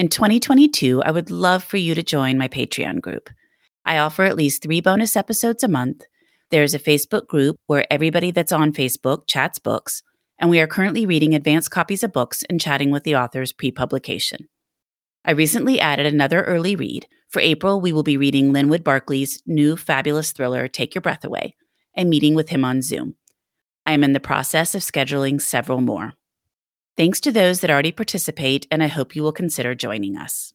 In 2022, I would love for you to join my Patreon group. I offer at least three bonus episodes a month. There's a Facebook group where everybody that's on Facebook chats books, and we are currently reading advanced copies of books and chatting with the authors pre publication. I recently added another early read. For April, we will be reading Linwood Barclay's new fabulous thriller, Take Your Breath Away, and meeting with him on Zoom. I am in the process of scheduling several more. Thanks to those that already participate, and I hope you will consider joining us.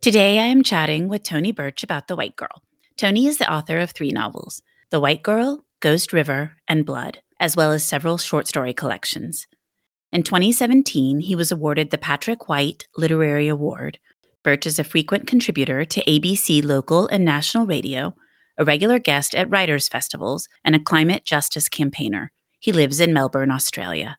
Today, I am chatting with Tony Birch about The White Girl. Tony is the author of three novels The White Girl, Ghost River, and Blood, as well as several short story collections. In 2017, he was awarded the Patrick White Literary Award. Birch is a frequent contributor to ABC local and national radio, a regular guest at writers' festivals, and a climate justice campaigner. He lives in Melbourne, Australia.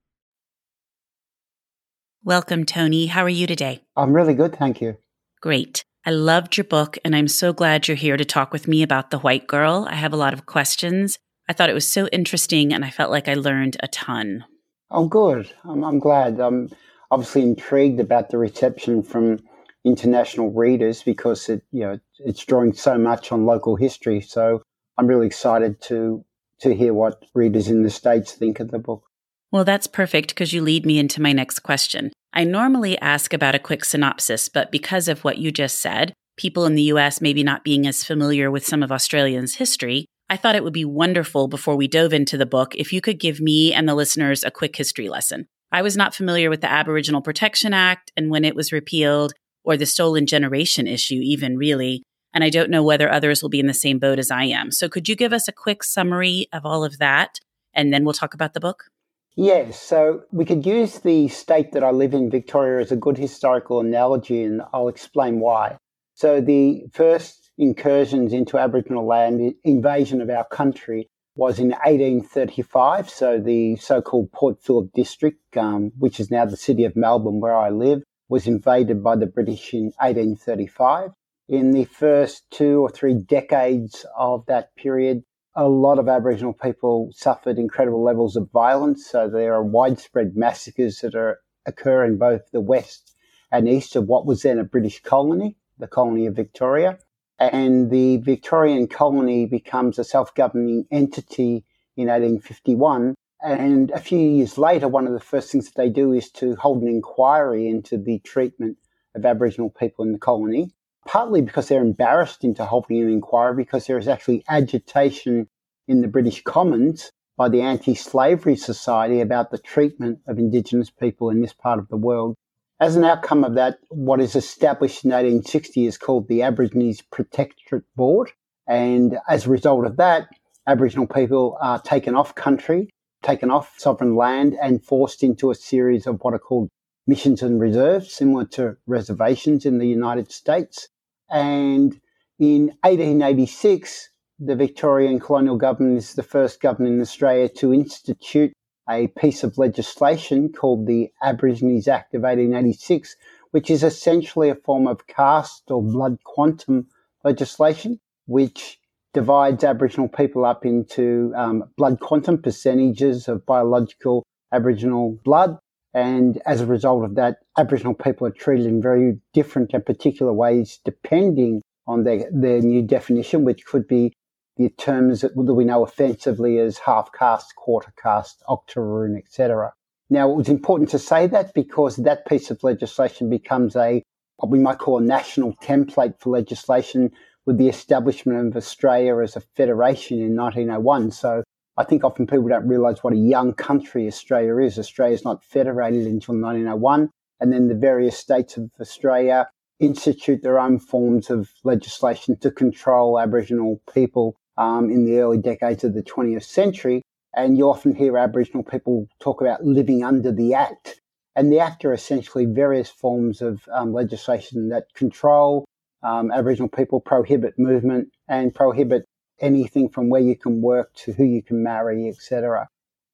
Welcome, Tony. How are you today? I'm really good, thank you. Great. I loved your book, and I'm so glad you're here to talk with me about The White Girl. I have a lot of questions. I thought it was so interesting, and I felt like I learned a ton. I'm good. I'm, I'm glad. I'm obviously intrigued about the reception from international readers because it, you know, it's drawing so much on local history. So I'm really excited to to hear what readers in the states think of the book. Well, that's perfect because you lead me into my next question. I normally ask about a quick synopsis, but because of what you just said, people in the US maybe not being as familiar with some of Australians' history, I thought it would be wonderful before we dove into the book if you could give me and the listeners a quick history lesson. I was not familiar with the Aboriginal Protection Act and when it was repealed, or the stolen generation issue, even really. And I don't know whether others will be in the same boat as I am. So could you give us a quick summary of all of that? And then we'll talk about the book? Yes, so we could use the state that I live in, Victoria, as a good historical analogy, and I'll explain why. So, the first incursions into Aboriginal land, invasion of our country, was in 1835. So, the so called Port Phillip district, um, which is now the city of Melbourne, where I live, was invaded by the British in 1835. In the first two or three decades of that period, a lot of Aboriginal people suffered incredible levels of violence. So there are widespread massacres that are, occur in both the west and east of what was then a British colony, the colony of Victoria. And the Victorian colony becomes a self governing entity in 1851. And a few years later, one of the first things that they do is to hold an inquiry into the treatment of Aboriginal people in the colony partly because they're embarrassed into holding an inquiry because there is actually agitation in the British Commons by the Anti Slavery Society about the treatment of Indigenous people in this part of the world. As an outcome of that, what is established in 1860 is called the Aborigines Protectorate Board. And as a result of that, Aboriginal people are taken off country, taken off sovereign land, and forced into a series of what are called missions and reserves, similar to reservations in the United States. And in 1886, the Victorian colonial government is the first government in Australia to institute a piece of legislation called the Aborigines Act of 1886, which is essentially a form of caste or blood quantum legislation, which divides Aboriginal people up into um, blood quantum percentages of biological Aboriginal blood. And as a result of that, Aboriginal people are treated in very different and particular ways depending on their, their new definition, which could be the terms that, we know offensively as half caste, quarter caste, octoroon, etc. Now, it was important to say that because that piece of legislation becomes a what we might call a national template for legislation with the establishment of Australia as a federation in 1901. So I think often people don't realise what a young country Australia is. Australia is not federated until 1901, and then the various states of Australia institute their own forms of legislation to control Aboriginal people um, in the early decades of the 20th century. And you often hear Aboriginal people talk about living under the Act. And the Act are essentially various forms of um, legislation that control um, Aboriginal people, prohibit movement, and prohibit anything from where you can work to who you can marry, etc.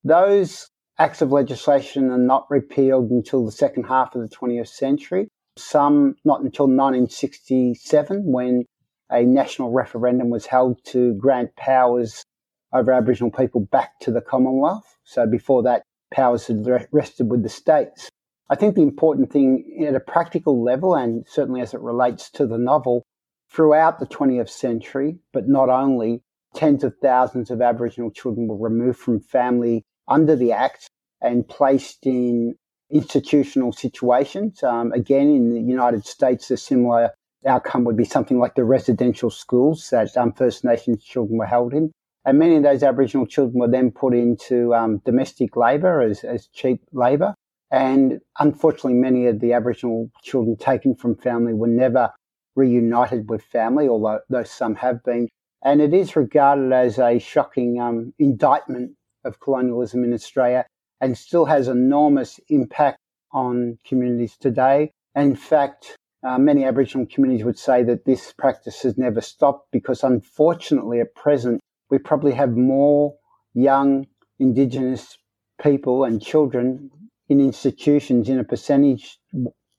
Those acts of legislation are not repealed until the second half of the 20th century. Some not until 1967, when a national referendum was held to grant powers over Aboriginal people back to the Commonwealth. So before that, powers had rested with the states. I think the important thing at a practical level, and certainly as it relates to the novel, throughout the 20th century, but not only, tens of thousands of Aboriginal children were removed from family under the Act and placed in institutional situations. Um, again, in the United States, a similar outcome would be something like the residential schools that um, First Nations children were held in. And many of those Aboriginal children were then put into um, domestic labour as, as cheap labour. And unfortunately, many of the Aboriginal children taken from family were never reunited with family, although, although some have been. And it is regarded as a shocking um, indictment of colonialism in Australia and still has enormous impact on communities today. In fact, uh, many Aboriginal communities would say that this practice has never stopped because, unfortunately, at present, we probably have more young Indigenous people and children in institutions in a percentage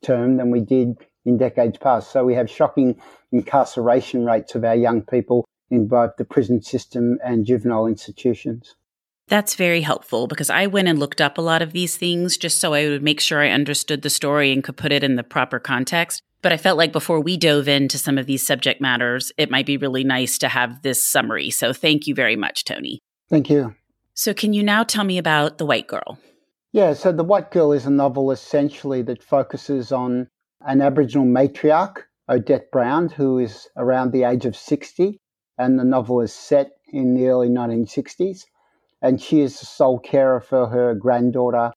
term than we did in decades past. So we have shocking incarceration rates of our young people in both the prison system and juvenile institutions. That's very helpful because I went and looked up a lot of these things just so I would make sure I understood the story and could put it in the proper context. But I felt like before we dove into some of these subject matters, it might be really nice to have this summary. So thank you very much, Tony. Thank you. So, can you now tell me about The White Girl? Yeah, so The White Girl is a novel essentially that focuses on an Aboriginal matriarch, Odette Brown, who is around the age of 60. And the novel is set in the early 1960s. And she is the sole carer for her granddaughter,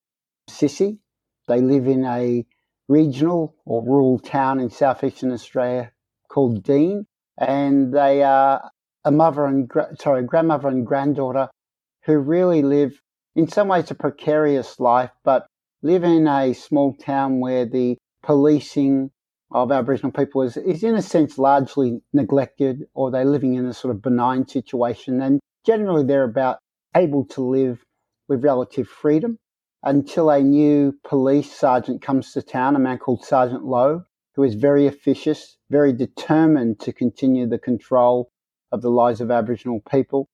Sissy. They live in a regional or rural town in southeastern Australia called Deane, and they are a mother and sorry, grandmother and granddaughter who really live in some ways a precarious life, but live in a small town where the policing of Aboriginal people is, is in a sense largely neglected, or they're living in a sort of benign situation, and generally they're about able to live with relative freedom until a new police sergeant comes to town, a man called Sergeant Lowe, who is very officious, very determined to continue the control of the lives of Aboriginal people.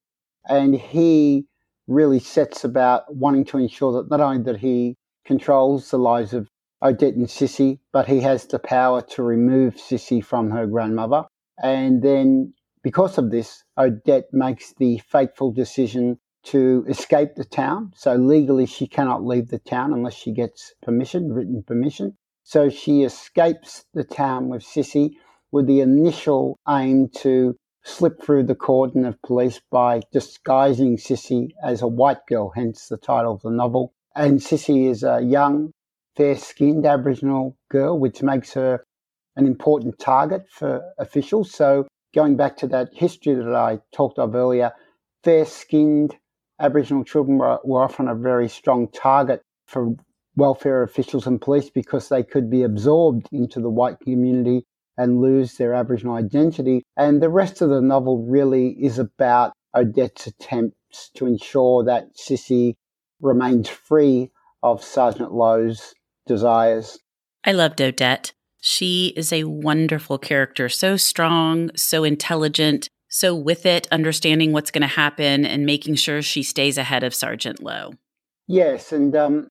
And he really sets about wanting to ensure that not only that he controls the lives of Odette and Sissy, but he has the power to remove Sissy from her grandmother. And then, because of this, Odette makes the fateful decision to escape the town. So legally, she cannot leave the town unless she gets permission, written permission. So she escapes the town with Sissy with the initial aim to slip through the cordon of police by disguising Sissy as a white girl, hence the title of the novel. And Sissy is a young, fair skinned Aboriginal girl, which makes her an important target for officials. So, going back to that history that I talked of earlier, fair skinned Aboriginal children were, were often a very strong target for welfare officials and police because they could be absorbed into the white community and lose their Aboriginal identity. And the rest of the novel really is about Odette's attempts to ensure that Sissy remains free of Sergeant Lowe's desires. I loved Odette. She is a wonderful character, so strong, so intelligent, So, with it, understanding what's going to happen and making sure she stays ahead of Sergeant Lowe. Yes, and um,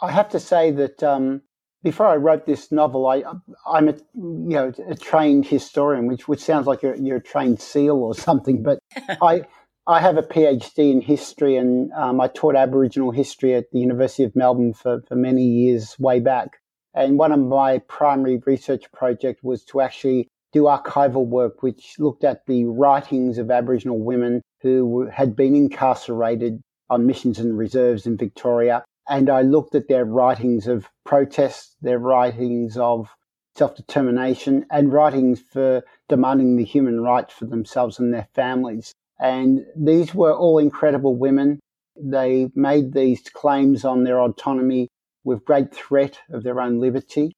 I have to say that um, before I wrote this novel, I, I'm a you know a trained historian, which which sounds like you're, you're a trained SEAL or something. But I I have a PhD in history, and um, I taught Aboriginal history at the University of Melbourne for, for many years way back. And one of my primary research projects was to actually do archival work, which looked at the writings of Aboriginal women who had been incarcerated on missions and reserves in Victoria. And I looked at their writings of protest, their writings of self determination, and writings for demanding the human rights for themselves and their families. And these were all incredible women. They made these claims on their autonomy with great threat of their own liberty.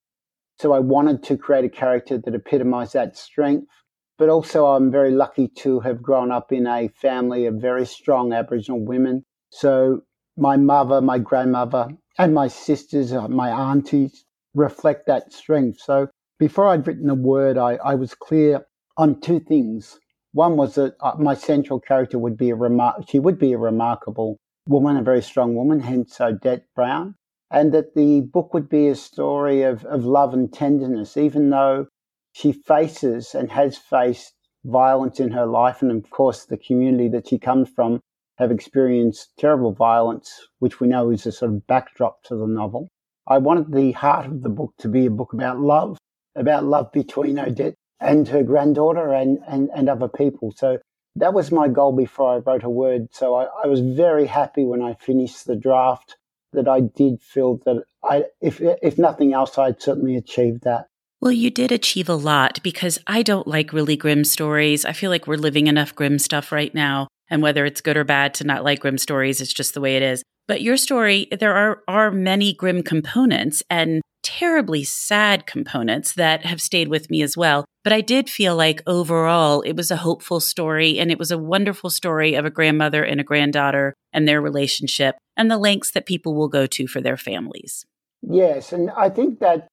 So I wanted to create a character that epitomized that strength. But also, I'm very lucky to have grown up in a family of very strong Aboriginal women. So my mother, my grandmother, and my sisters, uh, my aunties reflect that strength. So before I'd written a word, I, I was clear on two things. One was that uh, my central character would be a remar- she would be a remarkable woman, a very strong woman, hence Odette Brown and that the book would be a story of, of love and tenderness, even though she faces and has faced violence in her life. And of course, the community that she comes from have experienced terrible violence, which we know is a sort of backdrop to the novel. I wanted the heart of the book to be a book about love, about love between Odette and her granddaughter and, and, and other people. So that was my goal before I wrote a word. So I, I was very happy when I finished the draft that I did feel that I, if if nothing else, I'd certainly achieved that. Well, you did achieve a lot because I don't like really grim stories. I feel like we're living enough grim stuff right now. And whether it's good or bad to not like grim stories, it's just the way it is. But your story, there are, are many grim components and terribly sad components that have stayed with me as well. But I did feel like overall it was a hopeful story and it was a wonderful story of a grandmother and a granddaughter and their relationship and the lengths that people will go to for their families. Yes, and I think that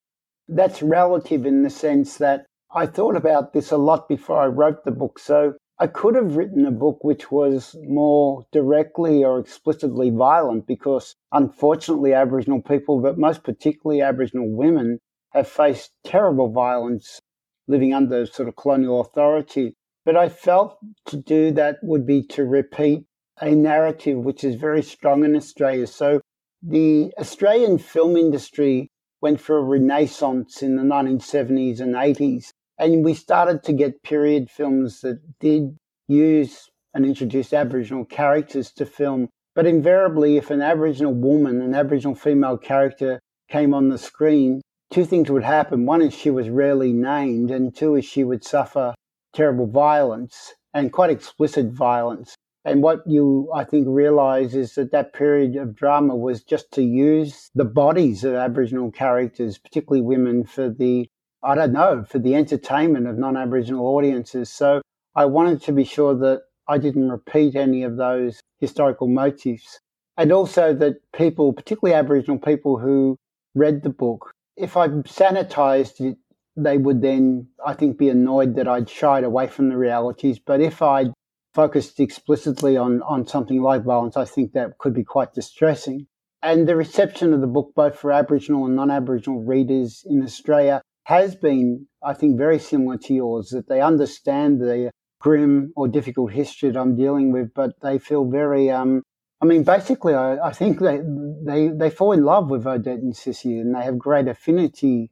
that's relative in the sense that I thought about this a lot before I wrote the book. So I could have written a book which was more directly or explicitly violent because unfortunately Aboriginal people, but most particularly Aboriginal women, have faced terrible violence living under sort of colonial authority. But I felt to do that would be to repeat a narrative which is very strong in Australia. So the Australian film industry went through a renaissance in the 1970s and 80s. And we started to get period films that did use and introduce Aboriginal characters to film. But invariably, if an Aboriginal woman, an Aboriginal female character came on the screen, two things would happen. One is she was rarely named, and two is she would suffer terrible violence and quite explicit violence. And what you, I think, realize is that that period of drama was just to use the bodies of Aboriginal characters, particularly women, for the, I don't know, for the entertainment of non Aboriginal audiences. So I wanted to be sure that I didn't repeat any of those historical motifs. And also that people, particularly Aboriginal people who read the book, if I sanitized it, they would then, I think, be annoyed that I'd shied away from the realities. But if I'd focused explicitly on, on something like violence, I think that could be quite distressing. And the reception of the book, both for Aboriginal and non Aboriginal readers in Australia, has been, I think, very similar to yours, that they understand the grim or difficult history that I'm dealing with, but they feel very, um, I mean, basically, I, I think they, they, they fall in love with Odette and Sissy and they have great affinity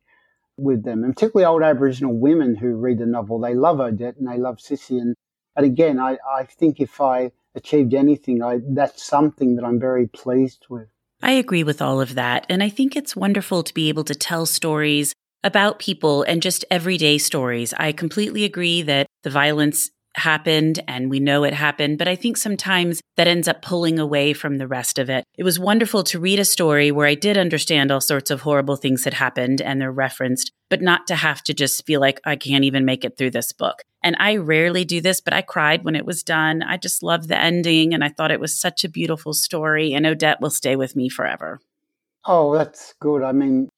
with them, and particularly old Aboriginal women who read the novel. They love Odette and they love Sissy, and and again, I, I think if I achieved anything, I, that's something that I'm very pleased with. I agree with all of that. And I think it's wonderful to be able to tell stories about people and just everyday stories. I completely agree that the violence happened and we know it happened, but I think sometimes that ends up pulling away from the rest of it. It was wonderful to read a story where I did understand all sorts of horrible things that happened and they're referenced, but not to have to just feel like I can't even make it through this book. And I rarely do this, but I cried when it was done. I just loved the ending and I thought it was such a beautiful story and Odette will stay with me forever. Oh, that's good. I mean,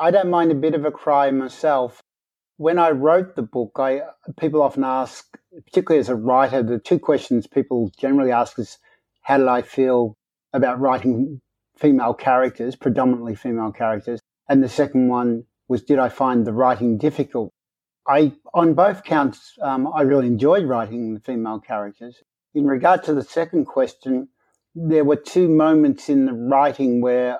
I don't mind a bit of a cry myself. when I wrote the book, I people often ask, particularly as a writer, the two questions people generally ask is, how did I feel about writing female characters, predominantly female characters? And the second one was, did I find the writing difficult? I, on both counts, um, I really enjoyed writing the female characters. In regard to the second question, there were two moments in the writing where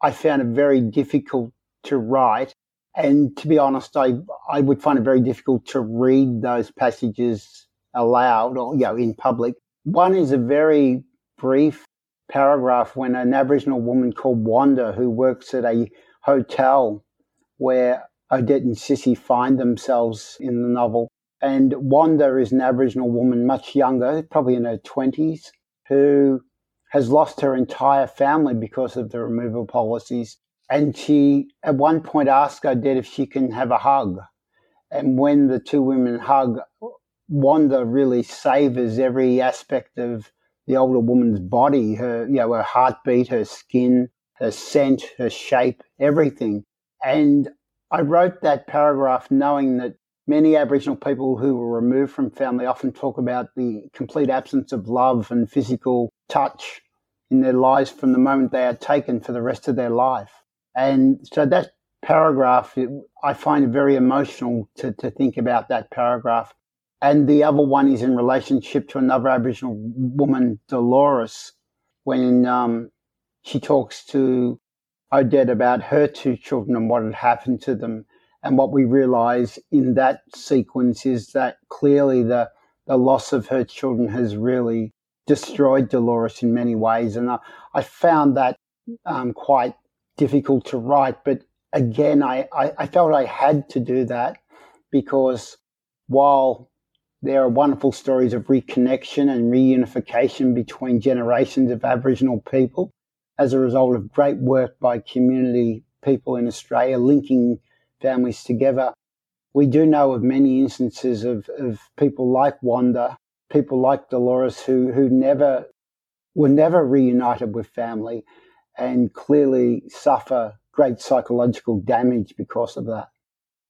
I found it very difficult to write. And to be honest, I, I would find it very difficult to read those passages aloud or, you know, in public. One is a very brief paragraph when an Aboriginal woman called Wanda, who works at a hotel where Odette and Sissy find themselves in the novel. And Wanda is an Aboriginal woman, much younger, probably in her 20s, who has lost her entire family because of the removal policies. And she, at one point, asked Odette if she can have a hug. And when the two women hug, Wanda really savors every aspect of the older woman's body, her, you know, her heartbeat, her skin, her scent, her shape, everything. And I wrote that paragraph knowing that many Aboriginal people who were removed from family often talk about the complete absence of love and physical touch in their lives from the moment they are taken for the rest of their life. And so that paragraph, I find it very emotional to, to think about that paragraph. And the other one is in relationship to another Aboriginal woman, Dolores, when um, she talks to Odette about her two children and what had happened to them. And what we realize in that sequence is that clearly the, the loss of her children has really destroyed Dolores in many ways. And I, I found that um, quite difficult to write. But again, I, I, I felt I had to do that because while there are wonderful stories of reconnection and reunification between generations of Aboriginal people as a result of great work by community people in Australia linking families together. We do know of many instances of, of people like Wanda, people like Dolores who, who never were never reunited with family and clearly suffer great psychological damage because of that.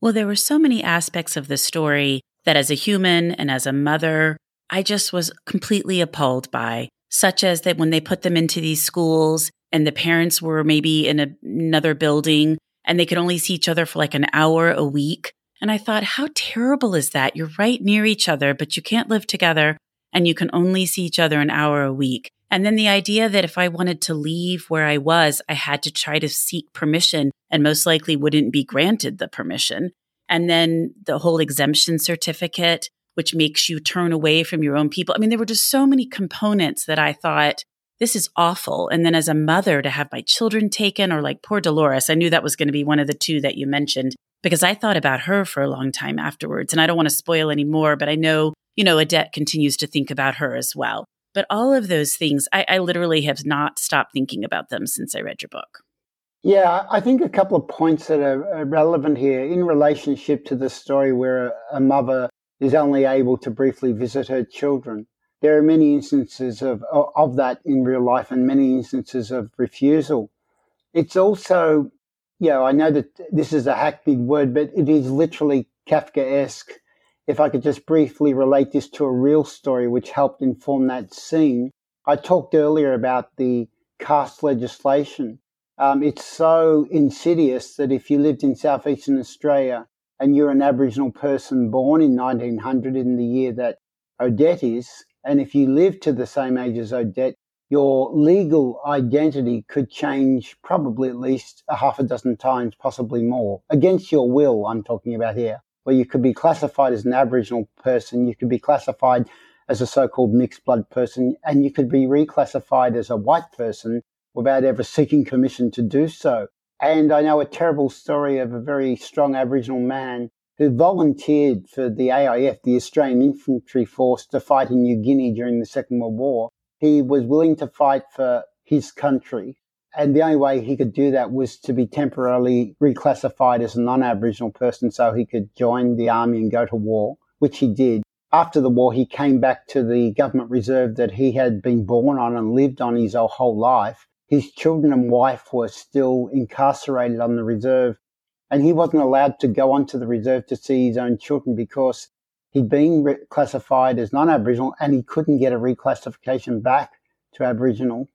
Well, there were so many aspects of the story that as a human and as a mother, I just was completely appalled by, such as that when they put them into these schools and the parents were maybe in a, another building and they could only see each other for like an hour a week. And I thought, how terrible is that? You're right near each other, but you can't live together and you can only see each other an hour a week. And then the idea that if I wanted to leave where I was, I had to try to seek permission and most likely wouldn't be granted the permission. And then the whole exemption certificate, which makes you turn away from your own people. I mean, there were just so many components that I thought, this is awful. And then as a mother to have my children taken or like poor Dolores, I knew that was going to be one of the two that you mentioned because I thought about her for a long time afterwards. And I don't want to spoil any more, but I know, you know, Odette continues to think about her as well. But all of those things, I, I literally have not stopped thinking about them since I read your book. Yeah, I think a couple of points that are relevant here in relationship to the story where a mother is only able to briefly visit her children. There are many instances of, of that in real life and many instances of refusal. It's also, you know, I know that this is a hackneyed word, but it is literally Kafkaesque. If I could just briefly relate this to a real story which helped inform that scene. I talked earlier about the caste legislation um, it's so insidious that if you lived in southeastern Australia and you're an Aboriginal person born in 1900 in the year that Odette is, and if you live to the same age as Odette, your legal identity could change probably at least a half a dozen times, possibly more, against your will, I'm talking about here, where you could be classified as an Aboriginal person, you could be classified as a so called mixed blood person, and you could be reclassified as a white person without ever seeking permission to do so. And I know a terrible story of a very strong Aboriginal man who volunteered for the AIF, the Australian Infantry Force, to fight in New Guinea during the Second World War. He was willing to fight for his country. And the only way he could do that was to be temporarily reclassified as a non Aboriginal person so he could join the army and go to war, which he did. After the war, he came back to the government reserve that he had been born on and lived on his whole life his children and wife were still incarcerated on the reserve. and he wasn't allowed to go onto the reserve to see his own children because he'd been classified as non-Aboriginal and he couldn't get a reclassification back to Aboriginal.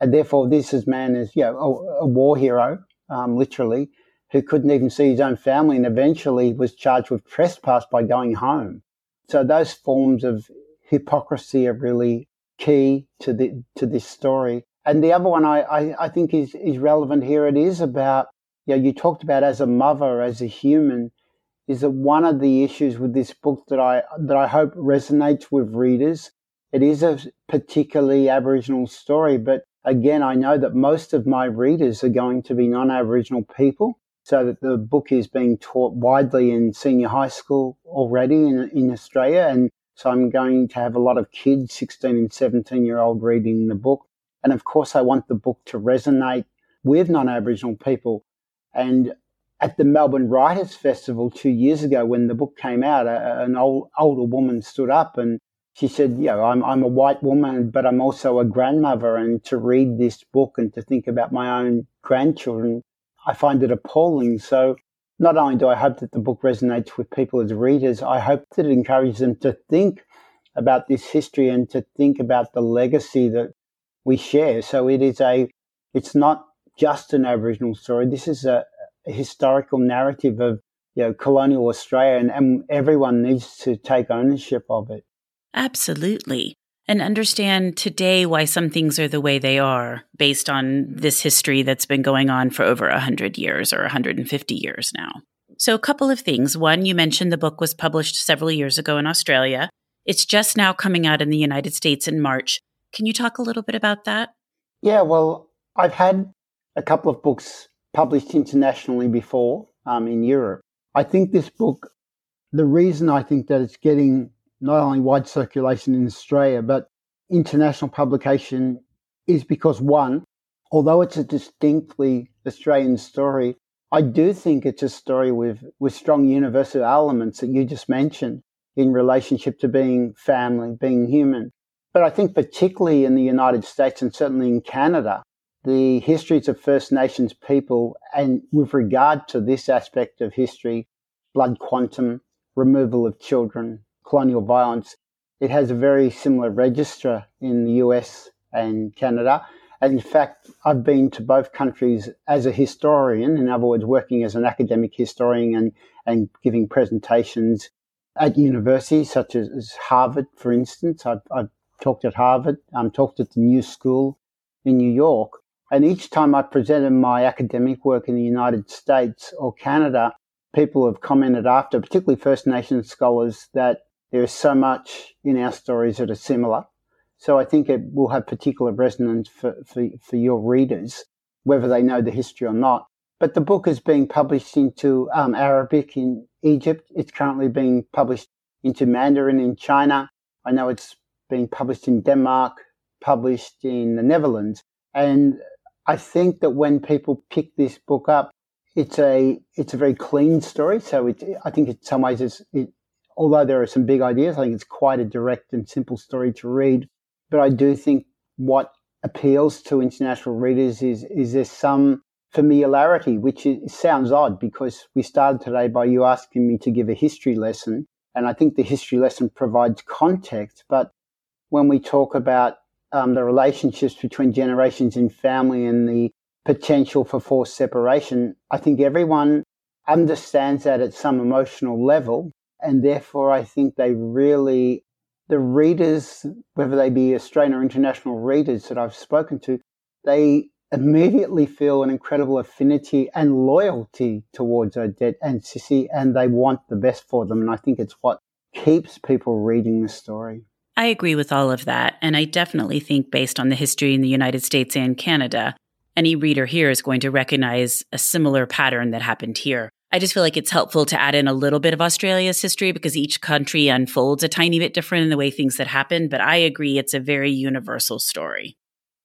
And therefore, this is man is you know a, a war hero, um, literally, who couldn't even see his own family, and eventually was charged with trespass by going home. So those forms of hypocrisy are really key to the to this story. And the other one I, I, I think is, is relevant here. It is about you know, you talked about as a mother, as a human, is that one of the issues with this book that I that I hope resonates with readers. It is a particularly Aboriginal story, but again, I know that most of my readers are going to be non-Aboriginal people, so that the book is being taught widely in senior high school already in, in Australia, and so I'm going to have a lot of kids, 16 and 17 year old, reading the book. And of course, I want the book to resonate with non-Aboriginal people. And at the Melbourne Writers Festival two years ago, when the book came out, an old, older woman stood up and she said, "You know, I'm I'm a white woman, but I'm also a grandmother, and to read this book and to think about my own grandchildren, I find it appalling." So, not only do I hope that the book resonates with people as readers, I hope that it encourages them to think about this history and to think about the legacy that we share. So it is a, it's not just an Aboriginal story. This is a, a historical narrative of you know, colonial Australia, and, and everyone needs to take ownership of it. Absolutely. And understand today why some things are the way they are based on this history that's been going on for over 100 years or 150 years now. So, a couple of things. One, you mentioned the book was published several years ago in Australia. It's just now coming out in the United States in March. Can you talk a little bit about that? Yeah, well, I've had a couple of books published internationally before um, in Europe. I think this book, the reason I think that it's getting not only wide circulation in Australia, but international publication is because one, although it's a distinctly Australian story, I do think it's a story with, with strong universal elements that you just mentioned in relationship to being family, being human. But I think particularly in the United States and certainly in Canada, the histories of First Nations people and with regard to this aspect of history, blood quantum, removal of children, colonial violence, it has a very similar register in the US and Canada. And in fact, I've been to both countries as a historian, in other words, working as an academic historian and, and giving presentations at universities such as, as Harvard, for instance. I've, I've talked at Harvard, um, talked at the New School in New York. And each time I presented my academic work in the United States or Canada, people have commented after, particularly First Nations scholars, that there is so much in our stories that are similar. So I think it will have particular resonance for, for, for your readers, whether they know the history or not. But the book is being published into um, Arabic in Egypt. It's currently being published into Mandarin in China. I know it's being published in Denmark, published in the Netherlands. And I think that when people pick this book up, it's a it's a very clean story. So it, I think in some ways it's it, although there are some big ideas, I think it's quite a direct and simple story to read. But I do think what appeals to international readers is is there some familiarity, which is, sounds odd because we started today by you asking me to give a history lesson, and I think the history lesson provides context. But when we talk about um, the relationships between generations in family and the potential for forced separation, I think everyone understands that at some emotional level. And therefore, I think they really, the readers, whether they be Australian or international readers that I've spoken to, they immediately feel an incredible affinity and loyalty towards Odette and Sissy, and they want the best for them. And I think it's what keeps people reading the story. I agree with all of that. And I definitely think, based on the history in the United States and Canada, any reader here is going to recognize a similar pattern that happened here. I just feel like it's helpful to add in a little bit of Australia's history because each country unfolds a tiny bit different in the way things that happen. But I agree, it's a very universal story.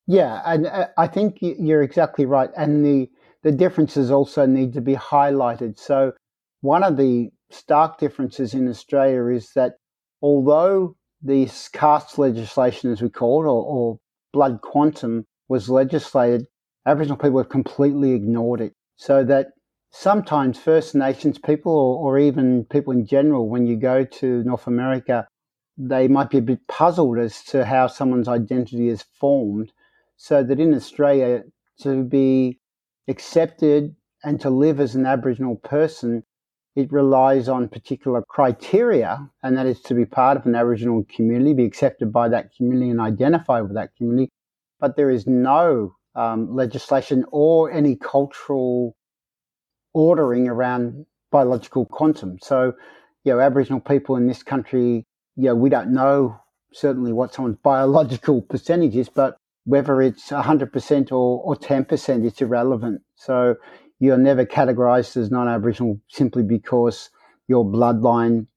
Yeah, and uh, I think you're exactly right. And the, the differences also need to be highlighted. So, one of the stark differences in Australia is that although this caste legislation, as we call it, or, or blood quantum, was legislated, Aboriginal people have completely ignored it. So that sometimes First Nations people or, or even people in general, when you go to North America, they might be a bit puzzled as to how someone's identity is formed. So that in Australia, to be accepted and to live as an Aboriginal person, it relies on particular criteria, and that is to be part of an Aboriginal community, be accepted by that community, and identify with that community. But there is no um, legislation or any cultural ordering around biological quantum. So, you know, Aboriginal people in this country, you know, we don't know certainly what someone's biological percentage is, but whether it's 100% or, or 10%, it's irrelevant. So you're never categorized as non Aboriginal simply because your bloodline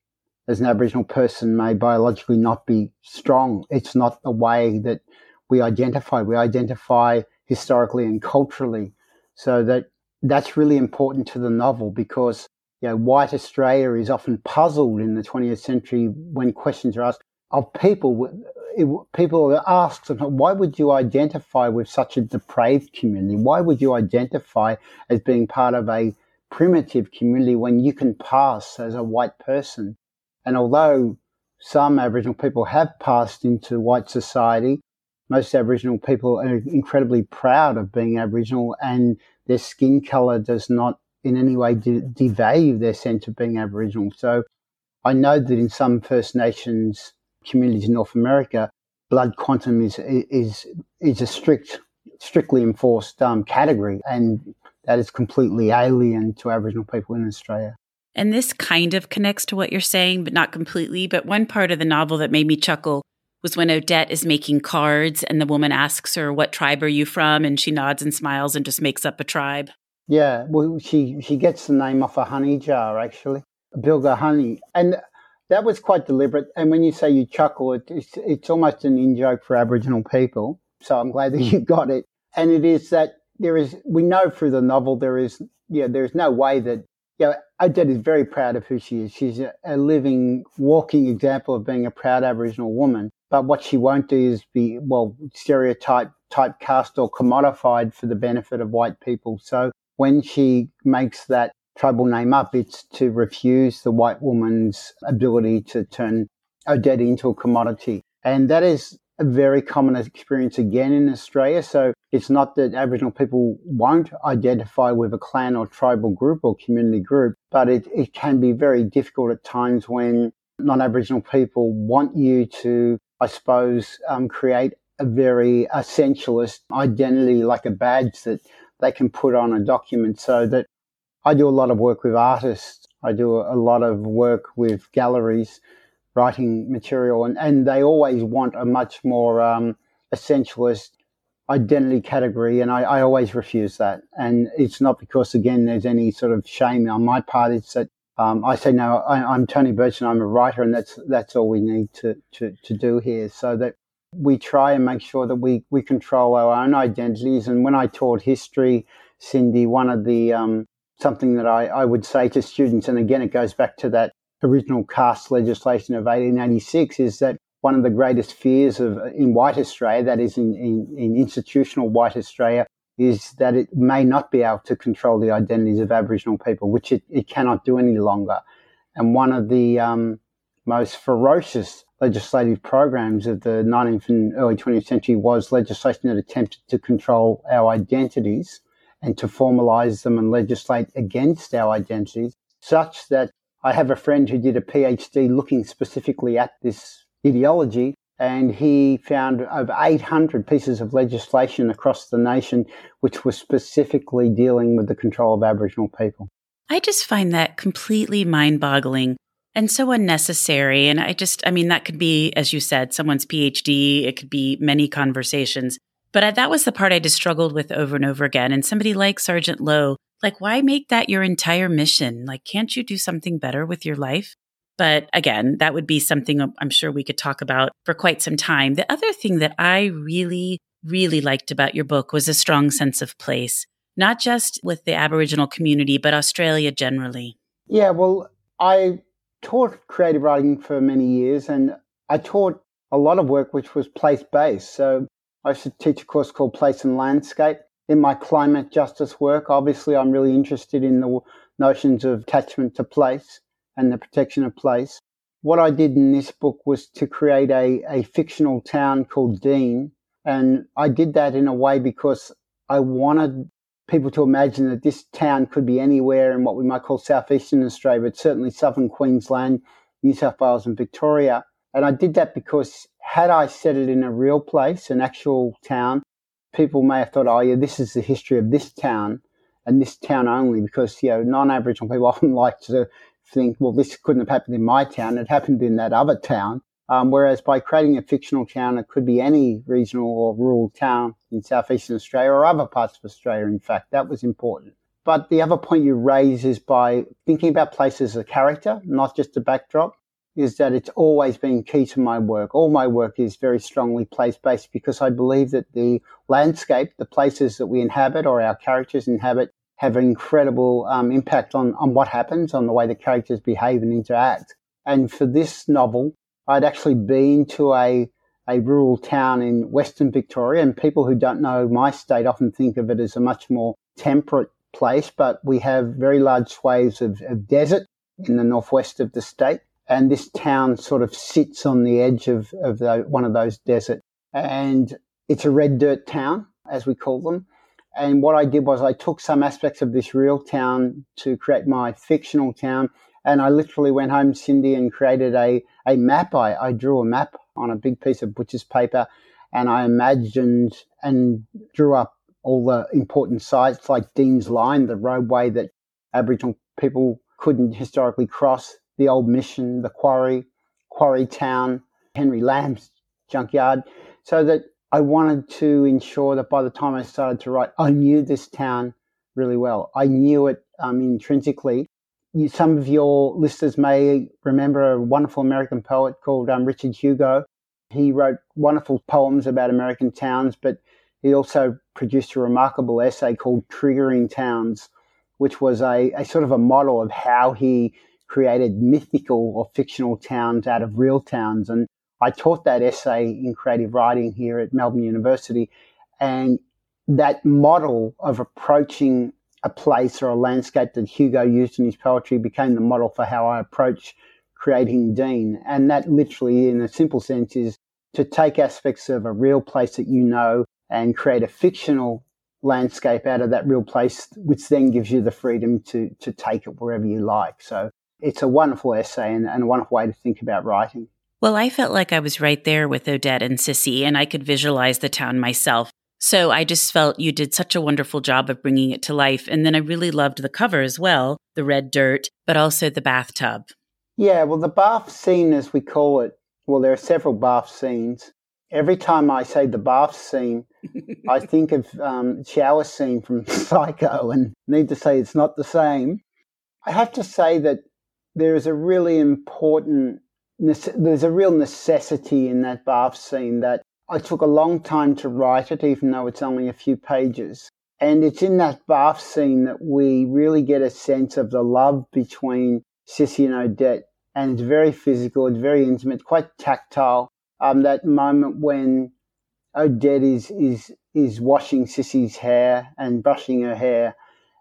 as an Aboriginal person may biologically not be strong. It's not the way that we identify. We identify historically and culturally. So that that's really important to the novel because you know, white Australia is often puzzled in the 20th century when questions are asked of people. It, people are asked, why would you identify with such a depraved community? Why would you identify as being part of a primitive community when you can pass as a white person? And although some Aboriginal people have passed into white society, most Aboriginal people are incredibly proud of being Aboriginal and their skin color does not in any way de- devalue their sense of being Aboriginal. So I know that in some First Nations communities in North America, blood quantum is is is a strict, strictly enforced um, category, and that is completely alien to Aboriginal people in Australia. And this kind of connects to what you're saying, but not completely. But one part of the novel that made me chuckle was when Odette is making cards and the woman asks her, What tribe are you from? And she nods and smiles and just makes up a tribe. Yeah, well, she, she gets the name off a honey jar, actually, Bilga honey. And that was quite deliberate. And when you say you chuckle, it, it's, it's almost an in joke for Aboriginal people. So I'm glad that you got it. And it is that there is, we know through the novel, there is, yeah, there's no way that, you know, Odette is very proud of who she is. She's a, a living, walking example of being a proud Aboriginal woman. But what she won't do is be, well, stereotype, typecast or commodified for the benefit of white people. So when she makes that tribal name up, it's to refuse the white woman's ability to turn Odette into a commodity. And that is a very common experience again in Australia. So it's not that Aboriginal people won't identify with a clan or tribal group or community group, but it, it can be very difficult at times when non Aboriginal people want you to I suppose, um, create a very essentialist identity, like a badge that they can put on a document. So that I do a lot of work with artists. I do a lot of work with galleries, writing material, and, and they always want a much more um, essentialist identity category, and I, I, always refuse that. And it's not because, again, there's any sort of shame on my part. It's that um, I say no. I, am Tony Birch, and I'm a writer, and that's that's all we need to, to to do here. So that we try and make sure that we we control our own identities. And when I taught history, Cindy, one of the um, something that I, I would say to students, and again, it goes back to that original caste legislation of 1886, is that one of the greatest fears of in white Australia, that is in, in, in institutional white Australia, is that it may not be able to control the identities of Aboriginal people, which it, it cannot do any longer. And one of the um, most ferocious legislative programs of the 19th and early 20th century was legislation that attempted to control our identities and to formalize them and legislate against our identities, such that I have a friend who did a PhD looking specifically at this ideology and he found over 800 pieces of legislation across the nation which were specifically dealing with the control of Aboriginal people. I just find that completely mind boggling and so unnecessary. And I just, I mean, that could be, as you said, someone's PhD, it could be many conversations. But I, that was the part I just struggled with over and over again. And somebody like Sergeant Lowe, like, why make that your entire mission? Like, can't you do something better with your life? But again, that would be something I'm sure we could talk about for quite some time. The other thing that I really, really liked about your book was a strong sense of place, not just with the Aboriginal community, but Australia generally. Yeah, well, I taught creative writing for many years and I taught a lot of work which was place based. So I used to teach a course called Place and Landscape. in my climate justice work. Obviously, I'm really interested in the notions of attachment to place and the protection of place. What I did in this book was to create a, a fictional town called Deane. And I did that in a way because I wanted people to imagine that this town could be anywhere in what we might call southeastern Australia, but certainly southern Queensland, New South Wales, and Victoria. And I did that because had I set it in a real place, an actual town, people may have thought, oh, yeah, this is the history of this town and this town only, because, you know, non Aboriginal people often like to think, well, this couldn't have happened in my town. It happened in that other town. Um, whereas by creating a fictional town, it could be any regional or rural town in southeastern Australia or other parts of Australia, in fact. That was important. But the other point you raise is by thinking about places as a character, not just a backdrop, is that it's always been key to my work. All my work is very strongly place based because I believe that the landscape, the places that we inhabit or our characters inhabit, have an incredible um, impact on, on what happens, on the way the characters behave and interact. And for this novel, I'd actually been to a, a rural town in Western Victoria, and people who don't know my state often think of it as a much more temperate place, but we have very large swathes of, of desert in the northwest of the state. And this town sort of sits on the edge of, of the, one of those deserts. And it's a red dirt town, as we call them. And what I did was I took some aspects of this real town to create my fictional town and I literally went home, Cindy, and created a, a map. I, I drew a map on a big piece of butcher's paper and I imagined and drew up all the important sites like Deane's Line, the roadway that Aboriginal people couldn't historically cross, the old mission, the quarry, Quarry Town, Henry Lamb's junkyard, so that I wanted to ensure that by the time I started to write, I knew this town really well. I knew it um, intrinsically you, some of your listeners may remember a wonderful American poet called um, Richard Hugo. He wrote wonderful poems about American towns, but he also produced a remarkable essay called Triggering Towns, which was a, a sort of a model of how he created mythical or fictional towns out of real towns. And I taught that essay in creative writing here at Melbourne University. And that model of approaching a place or a landscape that Hugo used in his poetry became the model for how I approach creating Deane. And that literally, in a simple sense, is to take aspects of a real place that you know and create a fictional landscape out of that real place, which then gives you the freedom to, to take it wherever you like. So it's a wonderful essay and, and a wonderful way to think about writing. Well, I felt like I was right there with Odette and Sissy, and I could visualize the town myself. So I just felt you did such a wonderful job of bringing it to life. And then I really loved the cover as well the red dirt, but also the bathtub. Yeah, well, the bath scene, as we call it, well, there are several bath scenes. Every time I say the bath scene, I think of um, shower scene from Psycho, and need to say it's not the same. I have to say that there is a really important, there's a real necessity in that bath scene that I took a long time to write it, even though it's only a few pages. And it's in that bath scene that we really get a sense of the love between Sissy and Odette. And it's very physical, it's very intimate, quite tactile. Um, that moment when Odette is, is, is washing Sissy's hair and brushing her hair.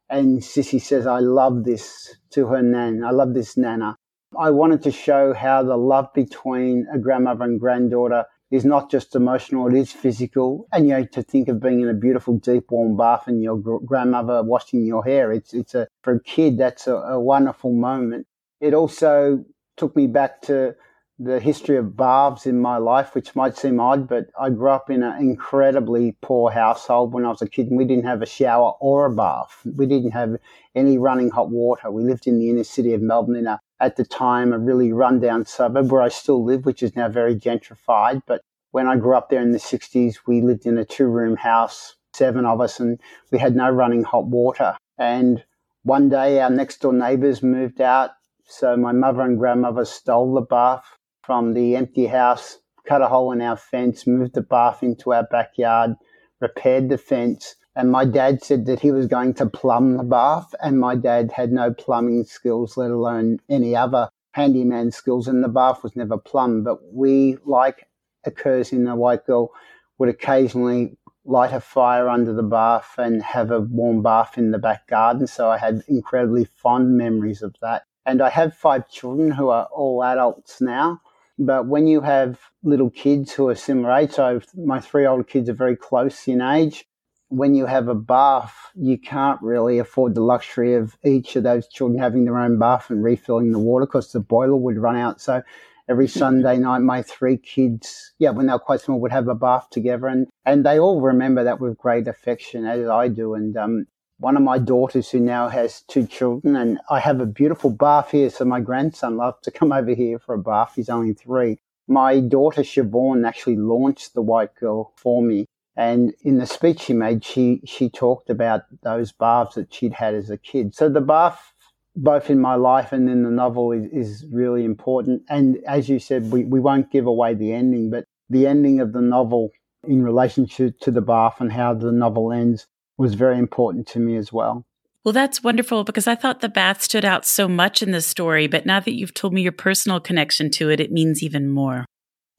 And Sissy says, I love this to her nan. I love this nana. I wanted to show how the love between a grandmother and granddaughter is not just emotional, it is physical. And you know, to think of being in a beautiful, deep, warm bath and your gr- grandmother washing your hair, it's, it's a, for a kid, that's a, a wonderful moment. It also took me back to the history of baths in my life, which might seem odd, but I grew up in an incredibly poor household when I was a kid, and we didn't have a shower or a bath. We didn't have any running hot water. We lived in the inner city of Melbourne in a, at the time, a really rundown suburb where I still live, which is now very gentrified. But when I grew up there in the 60s, we lived in a two room house, seven of us, and we had no running hot water. And one day, our next door neighbors moved out. So my mother and grandmother stole the bath from the empty house, cut a hole in our fence, moved the bath into our backyard, repaired the fence. And my dad said that he was going to plumb the bath, and my dad had no plumbing skills, let alone any other handyman skills, and the bath was never plumbed. But we, like occurs in the white girl, would occasionally light a fire under the bath and have a warm bath in the back garden. So I had incredibly fond memories of that. And I have five children who are all adults now. But when you have little kids who are similar age, so my three older kids are very close in age. When you have a bath, you can't really afford the luxury of each of those children having their own bath and refilling the water because the boiler would run out. So every Sunday night, my three kids, yeah, when they were quite small, would have a bath together, and and they all remember that with great affection, as I do. And um, one of my daughters, who now has two children, and I have a beautiful bath here, so my grandson loves to come over here for a bath. He's only three. My daughter Siobhan actually launched the White Girl for me. And in the speech she made, she, she talked about those baths that she'd had as a kid. So the bath both in my life and in the novel is, is really important. And as you said, we, we won't give away the ending, but the ending of the novel in relationship to the bath and how the novel ends was very important to me as well. Well, that's wonderful because I thought the bath stood out so much in the story, but now that you've told me your personal connection to it, it means even more.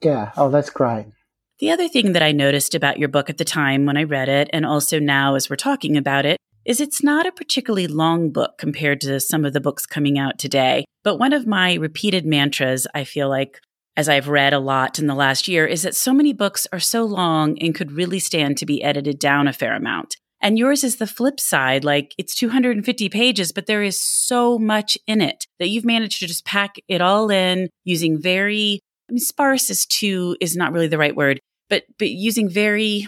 Yeah. Oh, that's great. The other thing that I noticed about your book at the time when I read it, and also now as we're talking about it, is it's not a particularly long book compared to some of the books coming out today. But one of my repeated mantras, I feel like, as I've read a lot in the last year, is that so many books are so long and could really stand to be edited down a fair amount. And yours is the flip side. Like it's 250 pages, but there is so much in it that you've managed to just pack it all in using very, I mean, sparse is too, is not really the right word, but, but using very,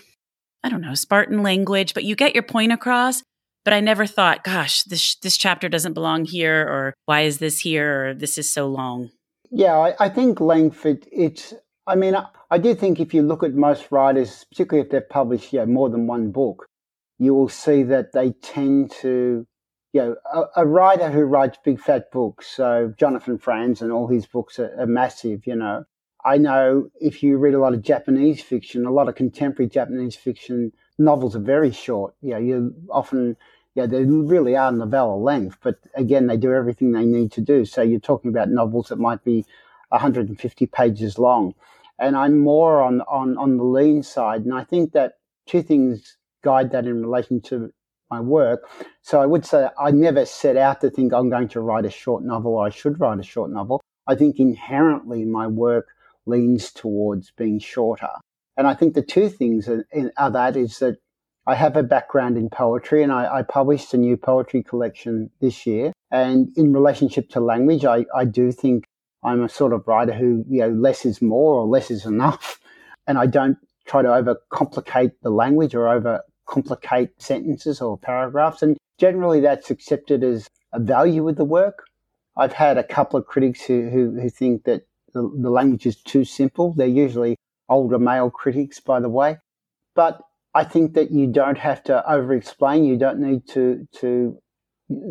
I don't know, Spartan language, but you get your point across but I never thought, gosh, this this chapter doesn't belong here, or why is this here, or this is so long. Yeah, I, I think length. It, it's. I mean, I, I, do think if you look at most writers, particularly if they've published yeah, more than one book, you will see that they tend to, you know, a, a writer who writes big fat books. So Jonathan Franzen and all his books are, are massive. You know, I know if you read a lot of Japanese fiction, a lot of contemporary Japanese fiction novels are very short. You know, you often, yeah, they really are novella length, but again, they do everything they need to do. So you're talking about novels that might be 150 pages long. And I'm more on, on, on the lean side. And I think that two things guide that in relation to my work. So I would say I never set out to think I'm going to write a short novel or I should write a short novel. I think inherently my work leans towards being shorter. And I think the two things are, are that is that I have a background in poetry and I, I, published a new poetry collection this year. And in relationship to language, I, I do think I'm a sort of writer who, you know, less is more or less is enough. And I don't try to overcomplicate the language or overcomplicate sentences or paragraphs. And generally that's accepted as a value with the work. I've had a couple of critics who, who, who think that the, the language is too simple. They're usually older male critics, by the way. But I think that you don't have to over explain. You don't need to, to,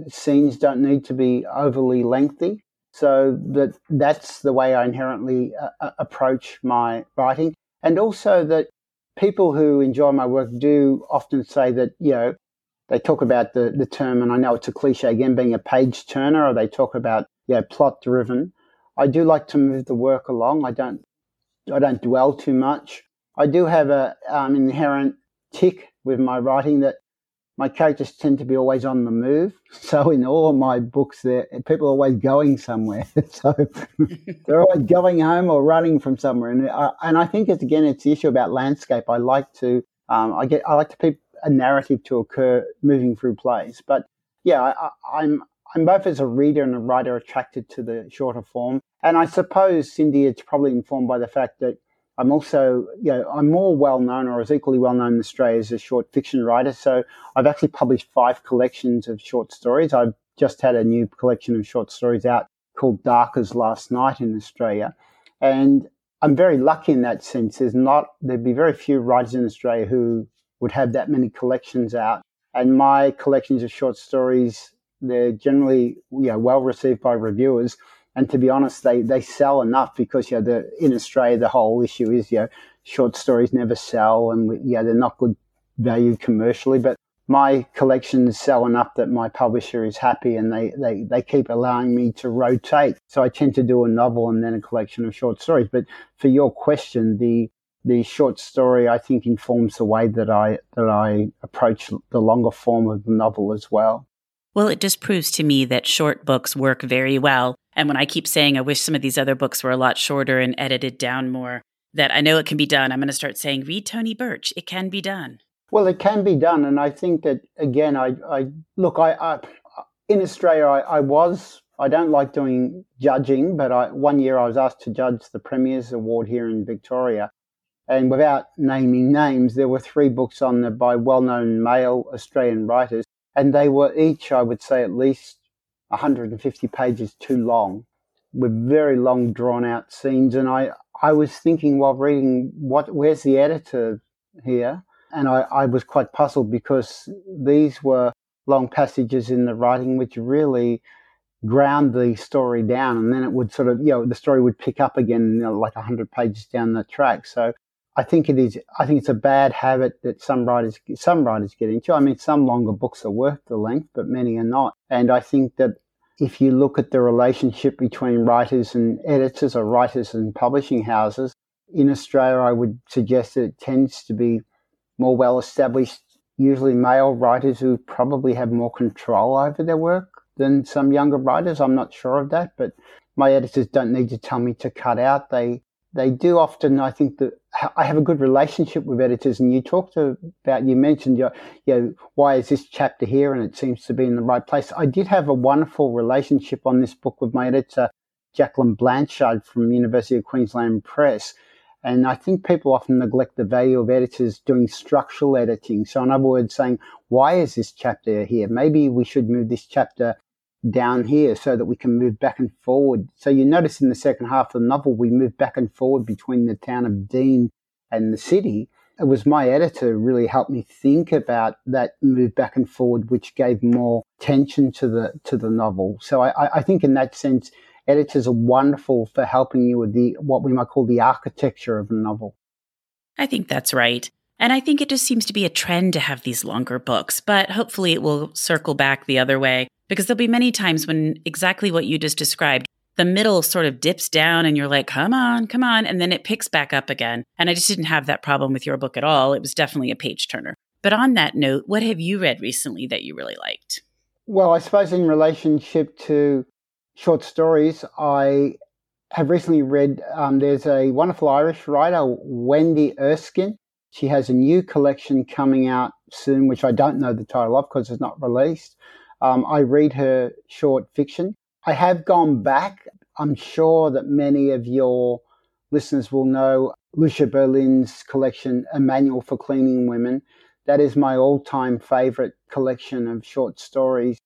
scenes don't need to be overly lengthy. So that that's the way I inherently uh, uh, approach my writing. And also that people who enjoy my work do often say that, you know, they talk about the, the term, and I know it's a cliche again, being a page turner, or they talk about, you know, plot driven. I do like to move the work along. I don't I don't dwell too much. I do have a um, inherent tic with my writing that my characters tend to be always on the move. So in all my books, there people are always going somewhere. so they're always going home or running from somewhere. And I, and I think it's again it's the issue about landscape. I like to um, I get I like to keep a narrative to occur moving through plays. But yeah, I, I'm I'm both as a reader and a writer attracted to the shorter form. And I suppose, Cindy, it's probably informed by the fact that I'm also, you know, I'm more well known or as equally well known in Australia as a short fiction writer. So I've actually published five collections of short stories. I've just had a new collection of short stories out called Dark as Last Night in Australia. And I'm very lucky in that sense. There's not, there'd be very few writers in Australia who would have that many collections out. And my collections of short stories they're generally you know, well received by reviewers. And to be honest, they, they sell enough because you know, the, in Australia, the whole issue is you know, short stories never sell and yeah, they're not good value commercially. But my collections sell enough that my publisher is happy and they, they, they keep allowing me to rotate. So I tend to do a novel and then a collection of short stories. But for your question, the the short story, I think, informs the way that I that I approach the longer form of the novel as well. Well, it just proves to me that short books work very well. And when I keep saying I wish some of these other books were a lot shorter and edited down more, that I know it can be done. I'm going to start saying, read Tony Birch. It can be done. Well, it can be done, and I think that again, I, I look, I, I in Australia, I, I, was. I don't like doing judging, but I, one year I was asked to judge the Premier's Award here in Victoria, and without naming names, there were three books on there by well-known male Australian writers, and they were each, I would say, at least 150 pages too long, with very long, drawn-out scenes. And I, I was thinking while reading, what, where's the editor here? And I, I was quite puzzled because these were long passages in the writing which really ground the story down and then it would sort of you know the story would pick up again you know, like 100 pages down the track so i think it is i think it's a bad habit that some writers some writers get into i mean some longer books are worth the length but many are not and i think that if you look at the relationship between writers and editors or writers and publishing houses in australia i would suggest that it tends to be more well established, usually male writers who probably have more control over their work than some younger writers. I'm not sure of that, but my editors don't need to tell me to cut out. They they do often. I think that I have a good relationship with editors, and you talked about you mentioned you know why is this chapter here, and it seems to be in the right place. I did have a wonderful relationship on this book with my editor, Jacqueline Blanchard from University of Queensland Press and I think people often neglect the value of editors doing structural editing. So, in other words, saying, why is this chapter here? Maybe we should move this chapter down here so that we can move back and forward. So, you notice in the second half of the novel, we move back and forward between the town of Deane and the city. It was my editor really helped me think about that move back and forward, which gave more tension to the to the novel. So I, I think in that sense, editors are wonderful for helping you with the what we might call the architecture of a novel. I think that's right. And I think it just seems to be a trend to have these longer books, but hopefully it will circle back the other way because there'll be many times when exactly what you just described, the middle sort of dips down and you're like, come on, come on. And then it picks back up again. And I just didn't have that problem with your book at all. It was definitely a page turner. But on that note, what have you read recently that you really liked? Well, I suppose in relationship to short stories, I have recently read, um, there's a wonderful Irish writer, Wendy Erskine. She has a new collection coming out soon, which I don't know the title of because it's not released. Um, I read her short fiction. I have gone back. I'm sure that many of your listeners will know Lucia Berlin's collection, A Manual for Cleaning Women. That is my all time favorite collection of short stories.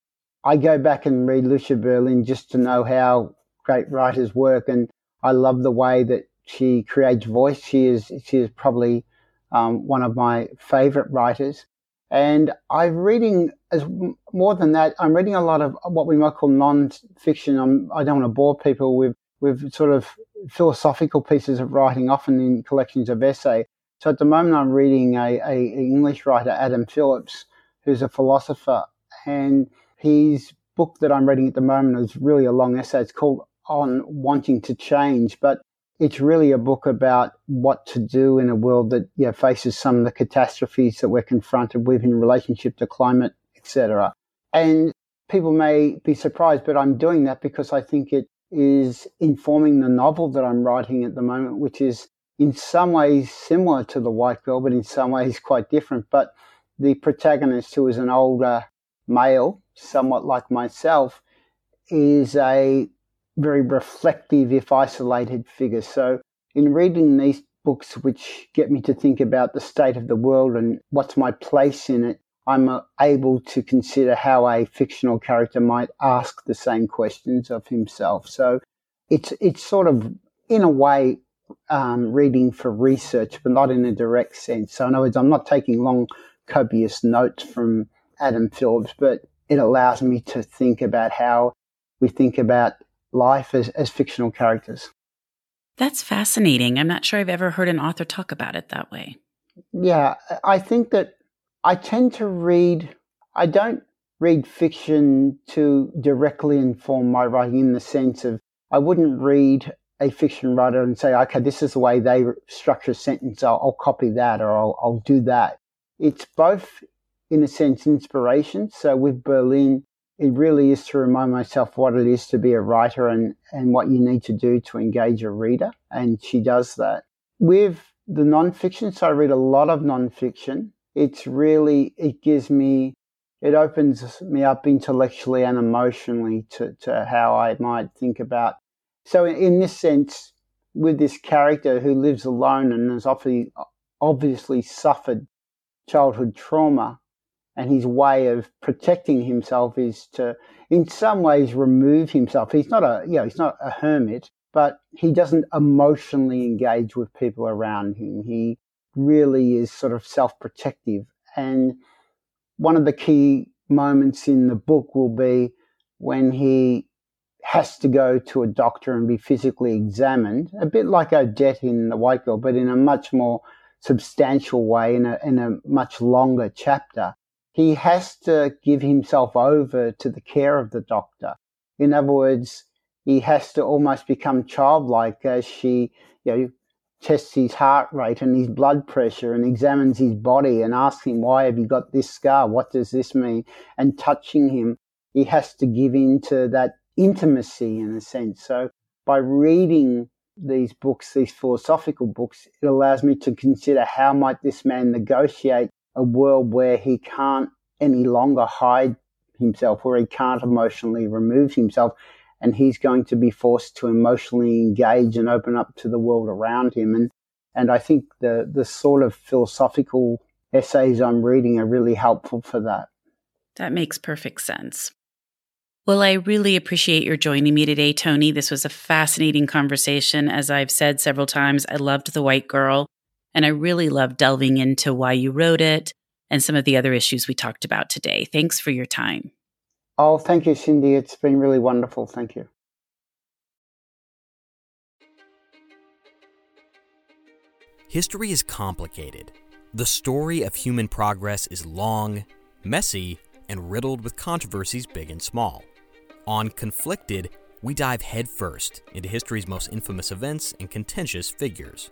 I go back and read Lucia Berlin just to know how great writers work, and I love the way that she creates voice. She is she is probably um, one of my favorite writers, and I'm reading as more than that. I'm reading a lot of what we might call non-fiction. I'm, I don't want to bore people with with sort of philosophical pieces of writing, often in collections of essay. So at the moment, I'm reading a, a English writer, Adam Phillips, who's a philosopher, and his book that I'm reading at the moment is really a long essay. It's called On Wanting to Change, but it's really a book about what to do in a world that you know, faces some of the catastrophes that we're confronted with in relationship to climate, etc. And people may be surprised, but I'm doing that because I think it is informing the novel that I'm writing at the moment, which is in some ways similar to The White Girl, but in some ways quite different. But the protagonist, who is an older male, somewhat like myself, is a very reflective, if isolated figure. So, in reading these books, which get me to think about the state of the world and what's my place in it, I'm uh, able to consider how a fictional character might ask the same questions of himself. So, it's it's sort of in a way um, reading for research, but not in a direct sense. So, in other words, I'm not taking long, copious notes from Adam Phillips, but it allows me to think about how we think about life as, as fictional characters. That's fascinating. I'm not sure I've ever heard an author talk about it that way. Yeah, I think that I tend to read, I don't read fiction to directly inform my writing in the sense of I wouldn't read a fiction writer and say, okay, this is the way they structure a sentence. I'll, I'll copy that or I'll, I'll do that. It's both, in a sense, inspiration. So with Berlin, it really is to remind myself what it is to be a writer and, and what you need to do to engage a reader. And she does that. With the nonfiction, so I read a lot of nonfiction. It's really, it gives me, it opens me up intellectually and emotionally to, to how I might think about. So, in this sense, with this character who lives alone and has obviously suffered childhood trauma, and his way of protecting himself is to, in some ways, remove himself. He's not a, you know, he's not a hermit, but he doesn't emotionally engage with people around him. He really is sort of self-protective. And one of the key moments in the book will be when he has to go to a doctor and be physically examined, a bit like Odette in The White Girl, but in a much more substantial way, in a, in a much longer chapter he has to give himself over to the care of the doctor. In other words, he has to almost become childlike as she, you know, tests his heart rate and his blood pressure and examines his body and asks him, why have you got this scar? What does this mean? And touching him, he has to give in to that intimacy in a sense. So by reading these books, these philosophical books, it allows me to consider how might this man negotiate a world where he can't any longer hide himself, where he can't emotionally remove himself, and he's going to be forced to emotionally engage and open up to the world around him. And and I think the the sort of philosophical essays I'm reading are really helpful for that. That makes perfect sense. Well, I really appreciate your joining me today, Tony. This was a fascinating conversation. As I've said several times, I loved The White Girl. And I really love delving into why you wrote it and some of the other issues we talked about today. Thanks for your time. Oh, thank you, Cindy. It's been really wonderful. Thank you. History is complicated. The story of human progress is long, messy, and riddled with controversies big and small. On Conflicted, we dive headfirst into history's most infamous events and contentious figures.